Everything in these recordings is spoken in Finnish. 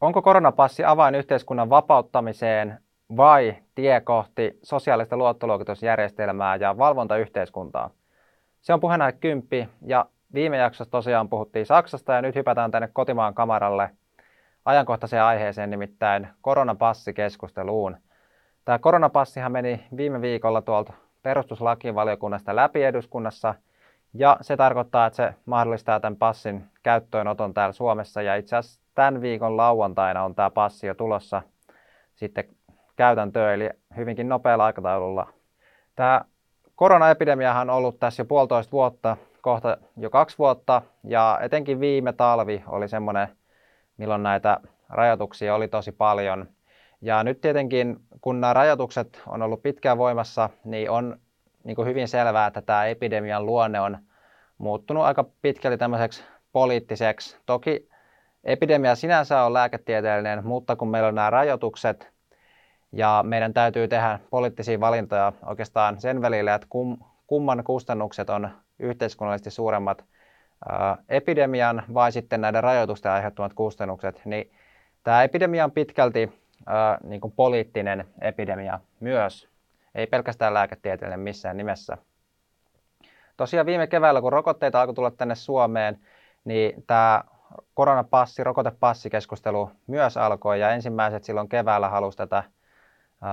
Onko koronapassi avain yhteiskunnan vapauttamiseen vai tie kohti sosiaalista luottoluokitusjärjestelmää ja valvontayhteiskuntaa? Se on puheenaihe kymppi ja viime jaksossa tosiaan puhuttiin Saksasta ja nyt hypätään tänne kotimaan kamaralle ajankohtaiseen aiheeseen, nimittäin koronapassikeskusteluun. Tämä koronapassihan meni viime viikolla tuolta perustuslakivaliokunnasta läpi eduskunnassa ja se tarkoittaa, että se mahdollistaa tämän passin käyttöönoton täällä Suomessa ja itse asiassa tämän viikon lauantaina on tämä passi jo tulossa sitten käytäntöön, eli hyvinkin nopealla aikataululla. Tämä koronaepidemiahan on ollut tässä jo puolitoista vuotta, kohta jo kaksi vuotta, ja etenkin viime talvi oli semmoinen, milloin näitä rajoituksia oli tosi paljon. Ja nyt tietenkin, kun nämä rajoitukset on ollut pitkään voimassa, niin on niin kuin hyvin selvää, että tämä epidemian luonne on muuttunut aika pitkälti tämmöiseksi poliittiseksi. Toki epidemia sinänsä on lääketieteellinen, mutta kun meillä on nämä rajoitukset ja meidän täytyy tehdä poliittisia valintoja oikeastaan sen välillä, että kum, kumman kustannukset on yhteiskunnallisesti suuremmat ää, epidemian vai sitten näiden rajoitusten aiheuttamat kustannukset, niin tämä epidemia on pitkälti ää, niin kuin poliittinen epidemia myös, ei pelkästään lääketieteellinen missään nimessä. Tosiaan viime keväällä, kun rokotteita alkoi tulla tänne Suomeen, niin tämä koronapassi, rokotepassikeskustelu myös alkoi ja ensimmäiset silloin keväällä halusi tätä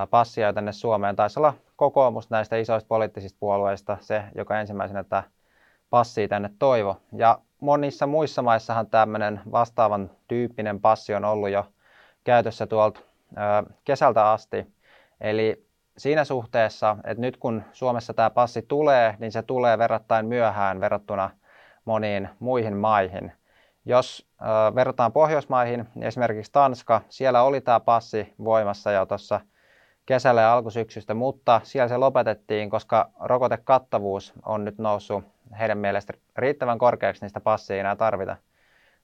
passia tänne Suomeen. Taisi olla kokoomus näistä isoista poliittisista puolueista se, joka ensimmäisenä tätä passia tänne toivo. Ja monissa muissa maissahan tämmöinen vastaavan tyyppinen passi on ollut jo käytössä tuolta kesältä asti. Eli siinä suhteessa, että nyt kun Suomessa tämä passi tulee, niin se tulee verrattain myöhään verrattuna moniin muihin maihin. Jos äh, verrataan Pohjoismaihin, niin esimerkiksi Tanska, siellä oli tämä passi voimassa jo tuossa kesällä ja alkusyksystä, mutta siellä se lopetettiin, koska rokotekattavuus on nyt noussut heidän mielestä riittävän korkeaksi, sitä passia ei enää tarvita.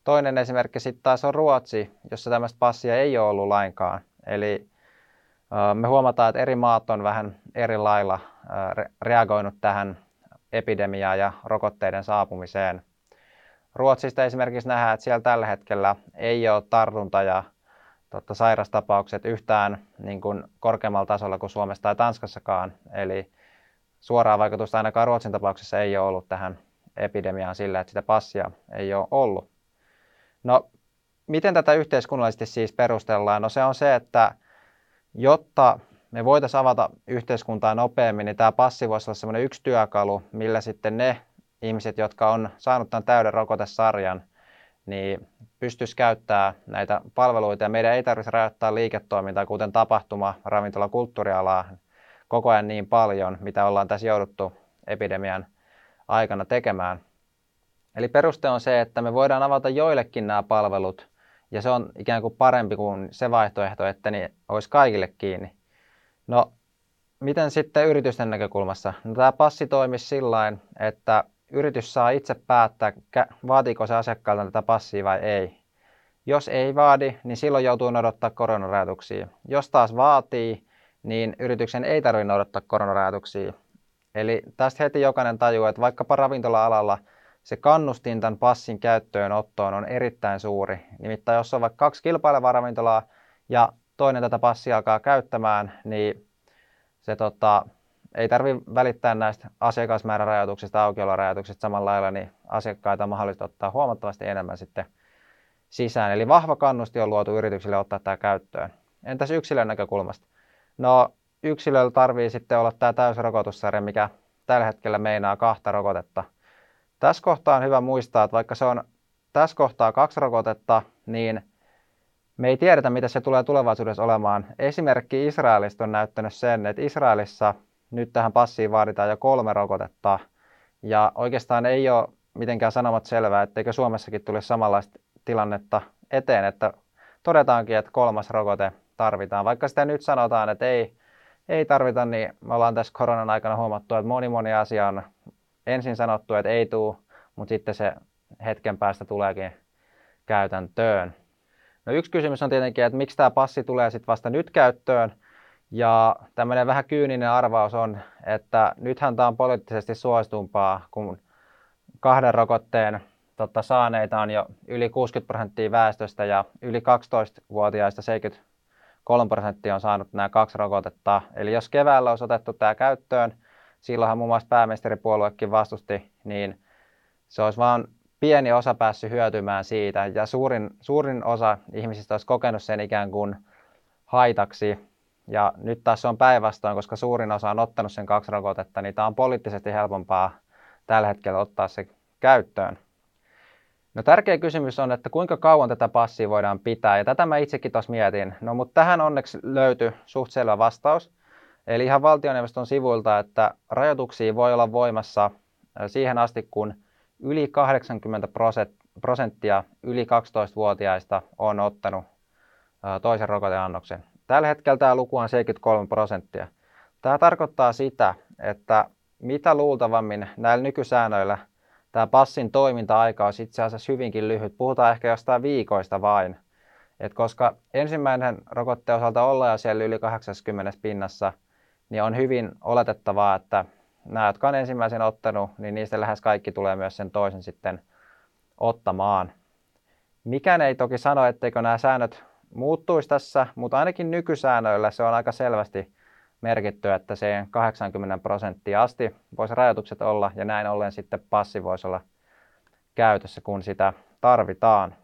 Toinen esimerkki sitten taas on Ruotsi, jossa tämmöistä passia ei ole ollut lainkaan. Eli me huomataan, että eri maat on vähän eri lailla reagoinut tähän epidemiaan ja rokotteiden saapumiseen – Ruotsista esimerkiksi nähdään, että siellä tällä hetkellä ei ole tartunta ja totta, sairastapaukset yhtään niin kuin korkeammalla tasolla kuin Suomessa tai Tanskassakaan. Eli suoraa vaikutusta ainakaan Ruotsin tapauksessa ei ole ollut tähän epidemiaan sillä, että sitä passia ei ole ollut. No, miten tätä yhteiskunnallisesti siis perustellaan? No se on se, että jotta me voitaisiin avata yhteiskuntaa nopeammin, niin tämä passi voisi olla sellainen yksi työkalu, millä sitten ne ihmiset, jotka on saanut tämän täyden rokotesarjan, niin pystyisi käyttämään näitä palveluita ja meidän ei tarvitse rajoittaa liiketoimintaa, kuten tapahtuma, ravintola, kulttuurialaa koko ajan niin paljon, mitä ollaan tässä jouduttu epidemian aikana tekemään. Eli peruste on se, että me voidaan avata joillekin nämä palvelut, ja se on ikään kuin parempi kuin se vaihtoehto, että ne olisi kaikille kiinni. No, miten sitten yritysten näkökulmassa? No, tämä passi toimisi sillä että yritys saa itse päättää, vaatiiko se asiakkaalta tätä passia vai ei. Jos ei vaadi, niin silloin joutuu noudattaa koronarajoituksia. Jos taas vaatii, niin yrityksen ei tarvitse noudattaa koronarajoituksia. Eli tästä heti jokainen tajuaa, että vaikkapa ravintola-alalla se kannustin tämän passin käyttöönottoon on erittäin suuri. Nimittäin jos on vaikka kaksi kilpailevaa ravintolaa ja toinen tätä passia alkaa käyttämään, niin se tota, ei tarvitse välittää näistä asiakasmäärärajoituksista, aukiolorajoituksista samalla lailla, niin asiakkaita on mahdollista ottaa huomattavasti enemmän sitten sisään. Eli vahva kannusti on luotu yrityksille ottaa tämä käyttöön. Entäs yksilön näkökulmasta? No yksilöllä tarvii sitten olla tämä täysrokotussarja, mikä tällä hetkellä meinaa kahta rokotetta. Tässä kohtaa on hyvä muistaa, että vaikka se on tässä kohtaa kaksi rokotetta, niin me ei tiedetä, mitä se tulee tulevaisuudessa olemaan. Esimerkki Israelista on näyttänyt sen, että Israelissa nyt tähän passiin vaaditaan jo kolme rokotetta. Ja oikeastaan ei ole mitenkään sanomat selvää, etteikö Suomessakin tulisi samanlaista tilannetta eteen, että todetaankin, että kolmas rokote tarvitaan. Vaikka sitä nyt sanotaan, että ei, ei tarvita, niin me ollaan tässä koronan aikana huomattu, että moni moni asia on ensin sanottu, että ei tule, mutta sitten se hetken päästä tuleekin käytäntöön. No yksi kysymys on tietenkin, että miksi tämä passi tulee sitten vasta nyt käyttöön. Ja tämmöinen vähän kyyninen arvaus on, että nythän tämä on poliittisesti suositumpaa kuin kahden rokotteen tota, saaneita on jo yli 60 prosenttia väestöstä ja yli 12-vuotiaista 73 prosenttia on saanut nämä kaksi rokotetta. Eli jos keväällä olisi otettu tämä käyttöön, silloinhan muun muassa pääministeripuoluekin vastusti, niin se olisi vain pieni osa päässyt hyötymään siitä ja suurin, suurin osa ihmisistä olisi kokenut sen ikään kuin haitaksi. Ja nyt taas on päinvastoin, koska suurin osa on ottanut sen kaksi rokotetta, niin tämä on poliittisesti helpompaa tällä hetkellä ottaa se käyttöön. No tärkeä kysymys on, että kuinka kauan tätä passia voidaan pitää, ja tätä mä itsekin tuossa mietin. No mutta tähän onneksi löytyi suht selvä vastaus. Eli ihan valtioneuvoston sivuilta, että rajoituksia voi olla voimassa siihen asti, kun yli 80 prosenttia yli 12-vuotiaista on ottanut toisen rokoteannoksen. Tällä hetkellä tämä luku on 73 prosenttia. Tämä tarkoittaa sitä, että mitä luultavammin näillä nykysäännöillä tämä passin toiminta-aika on itse asiassa hyvinkin lyhyt. Puhutaan ehkä jostain viikoista vain. Et koska ensimmäinen rokotteen osalta ollaan jo siellä yli 80 pinnassa, niin on hyvin oletettavaa, että nämä, jotka on ensimmäisen ottanut, niin niistä lähes kaikki tulee myös sen toisen sitten ottamaan. Mikään ei toki sano, etteikö nämä säännöt muuttuisi tässä, mutta ainakin nykysäännöillä se on aika selvästi merkitty, että se 80 prosenttia asti voisi rajoitukset olla ja näin ollen sitten passi voisi olla käytössä, kun sitä tarvitaan.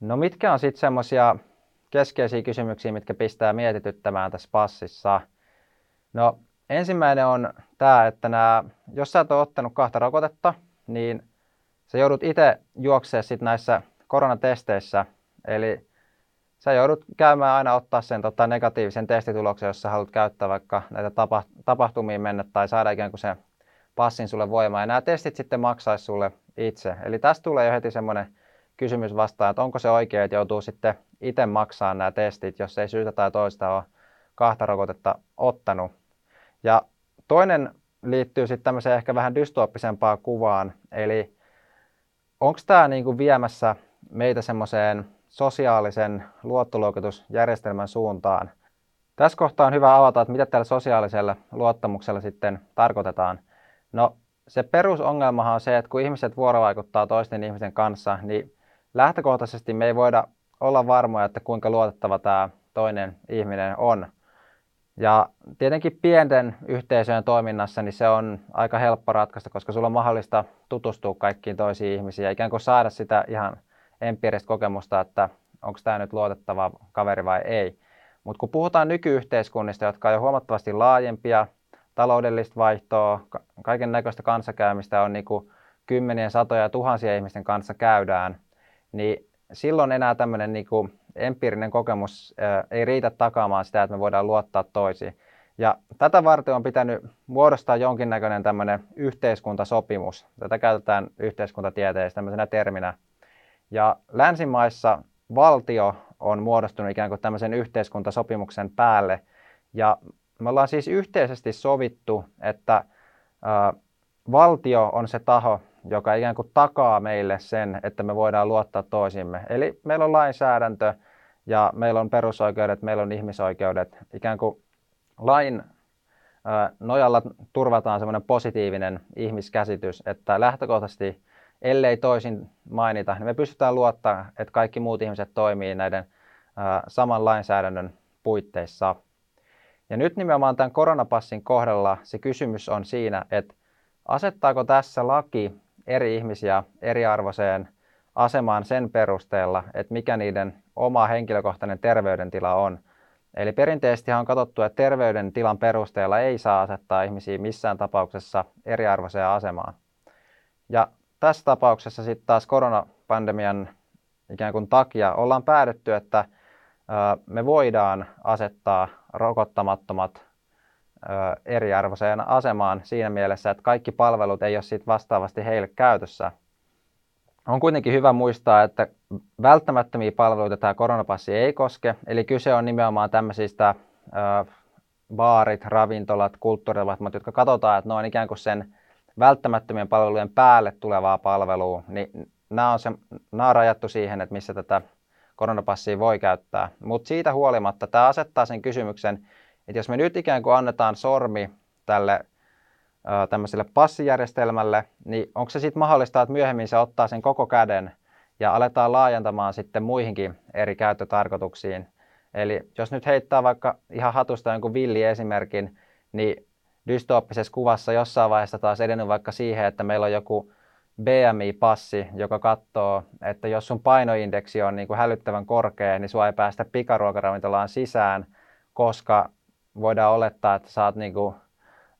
No mitkä on sitten semmoisia keskeisiä kysymyksiä, mitkä pistää mietityttämään tässä passissa? No ensimmäinen on tämä, että nämä, jos sä et ole ottanut kahta rokotetta, niin sä joudut itse juoksemaan sit näissä koronatesteissä, eli sä joudut käymään aina ottaa sen tota, negatiivisen testituloksen, jos sä haluat käyttää vaikka näitä tapa, tapahtumiin mennä tai saada ikään kuin se passin sulle voimaan. Ja nämä testit sitten maksaisi sulle itse. Eli tästä tulee jo heti semmoinen kysymys vastaan, että onko se oikein, että joutuu sitten itse maksamaan nämä testit, jos ei syytä tai toista ole kahta rokotetta ottanut. Ja toinen liittyy sitten tämmöiseen ehkä vähän dystooppisempaan kuvaan, eli onko tämä niinku viemässä meitä semmoiseen sosiaalisen luottoluokitusjärjestelmän suuntaan. Tässä kohtaa on hyvä avata, että mitä tällä sosiaalisella luottamuksella sitten tarkoitetaan. No se perusongelmahan on se, että kun ihmiset vuorovaikuttaa toisten ihmisten kanssa, niin lähtökohtaisesti me ei voida olla varmoja, että kuinka luotettava tämä toinen ihminen on. Ja tietenkin pienten yhteisöjen toiminnassa niin se on aika helppo ratkaista, koska sulla on mahdollista tutustua kaikkiin toisiin ihmisiin ja ikään kuin saada sitä ihan empiiristä kokemusta, että onko tämä nyt luotettava kaveri vai ei. Mutta kun puhutaan nykyyhteiskunnista, jotka on jo huomattavasti laajempia, taloudellista vaihtoa, kaiken näköistä kanssakäymistä on niin kuin kymmenien, satoja ja tuhansia ihmisten kanssa käydään, niin silloin enää tämmöinen niin kuin empiirinen kokemus ei riitä takaamaan sitä, että me voidaan luottaa toisiin. Ja tätä varten on pitänyt muodostaa jonkinnäköinen tämmöinen yhteiskuntasopimus. Tätä käytetään yhteiskuntatieteessä tämmöisenä terminä ja länsimaissa valtio on muodostunut ikään kuin tämmöisen yhteiskuntasopimuksen päälle. Ja me ollaan siis yhteisesti sovittu, että valtio on se taho, joka ikään kuin takaa meille sen, että me voidaan luottaa toisimme. Eli meillä on lainsäädäntö ja meillä on perusoikeudet, meillä on ihmisoikeudet. Ikään kuin lain nojalla turvataan semmoinen positiivinen ihmiskäsitys, että lähtökohtaisesti ellei toisin mainita, niin me pystytään luottaa, että kaikki muut ihmiset toimii näiden saman lainsäädännön puitteissa. Ja nyt nimenomaan tämän koronapassin kohdalla se kysymys on siinä, että asettaako tässä laki eri ihmisiä eriarvoiseen asemaan sen perusteella, että mikä niiden oma henkilökohtainen terveydentila on. Eli perinteisesti on katsottu, että terveydentilan perusteella ei saa asettaa ihmisiä missään tapauksessa eriarvoiseen asemaan. Ja tässä tapauksessa sitten taas koronapandemian ikään kuin takia ollaan päädytty, että me voidaan asettaa rokottamattomat eriarvoiseen asemaan siinä mielessä, että kaikki palvelut ei ole sitten vastaavasti heille käytössä. On kuitenkin hyvä muistaa, että välttämättömiä palveluita tämä koronapassi ei koske, eli kyse on nimenomaan tämmöisistä baarit, ravintolat, kulttuuritapahtumat, jotka katsotaan, että ne on ikään kuin sen välttämättömien palvelujen päälle tulevaa palvelua, niin nämä on, se, nämä on rajattu siihen, että missä tätä koronapassia voi käyttää. Mutta siitä huolimatta tämä asettaa sen kysymyksen, että jos me nyt ikään kuin annetaan sormi tälle tämmöiselle passijärjestelmälle, niin onko se sitten mahdollista, että myöhemmin se ottaa sen koko käden ja aletaan laajentamaan sitten muihinkin eri käyttötarkoituksiin. Eli jos nyt heittää vaikka ihan hatusta jonkun villi esimerkin, niin dystooppisessa kuvassa jossain vaiheessa taas edennyt vaikka siihen, että meillä on joku BMI-passi, joka katsoo, että jos sun painoindeksi on niin kuin hälyttävän korkea, niin sua ei päästä pikaruokaravintolaan sisään, koska voidaan olettaa, että saat niin kuin,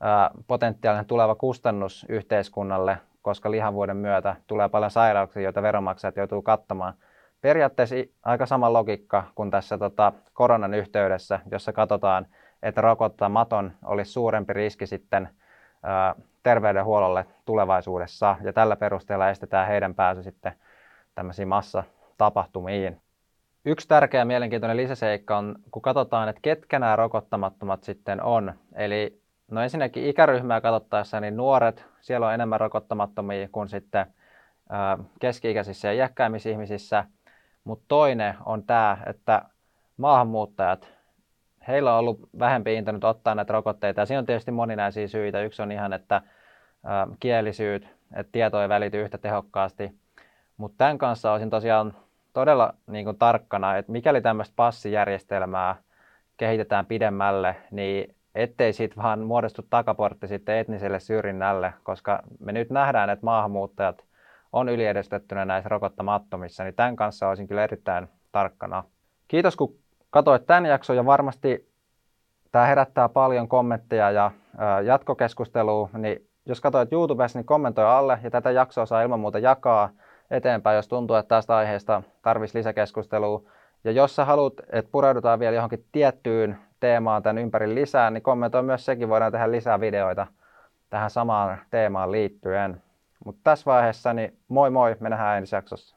ää, potentiaalinen tuleva kustannus yhteiskunnalle, koska lihanvuoden myötä tulee paljon sairauksia, joita veronmaksajat joutuu kattamaan. Periaatteessa aika sama logiikka kuin tässä tota, koronan yhteydessä, jossa katsotaan, että rokottamaton olisi suurempi riski sitten ää, terveydenhuollolle tulevaisuudessa ja tällä perusteella estetään heidän pääsy sitten tämmöisiin massatapahtumiin. Yksi tärkeä mielenkiintoinen lisäseikka on, kun katsotaan, että ketkä nämä rokottamattomat sitten on. Eli no ensinnäkin ikäryhmää katsottaessa, niin nuoret, siellä on enemmän rokottamattomia kuin sitten keski-ikäisissä ja iäkkäimmissä ihmisissä. Mutta toinen on tämä, että maahanmuuttajat, heillä on ollut vähempi into ottaa näitä rokotteita. Ja siinä on tietysti moninaisia syitä. Yksi on ihan, että kielisyyt, että tieto ei välity yhtä tehokkaasti. Mutta tämän kanssa olisin tosiaan todella niin kuin tarkkana, että mikäli tämmöistä passijärjestelmää kehitetään pidemmälle, niin ettei siitä vaan muodostu takaportti sitten etniselle syrjinnälle, koska me nyt nähdään, että maahanmuuttajat on yliedustettuna näissä rokottamattomissa, niin tämän kanssa olisin kyllä erittäin tarkkana. Kiitos kun katsoit tämän jakson ja varmasti tämä herättää paljon kommentteja ja jatkokeskustelua, niin jos katsoit YouTubessa, niin kommentoi alle ja tätä jaksoa saa ilman muuta jakaa eteenpäin, jos tuntuu, että tästä aiheesta tarvitsisi lisäkeskustelua. Ja jos sä haluat, että pureudutaan vielä johonkin tiettyyn teemaan tämän ympäri lisää, niin kommentoi myös sekin, voidaan tehdä lisää videoita tähän samaan teemaan liittyen. Mutta tässä vaiheessa, niin moi moi, me nähdään ensi jaksossa.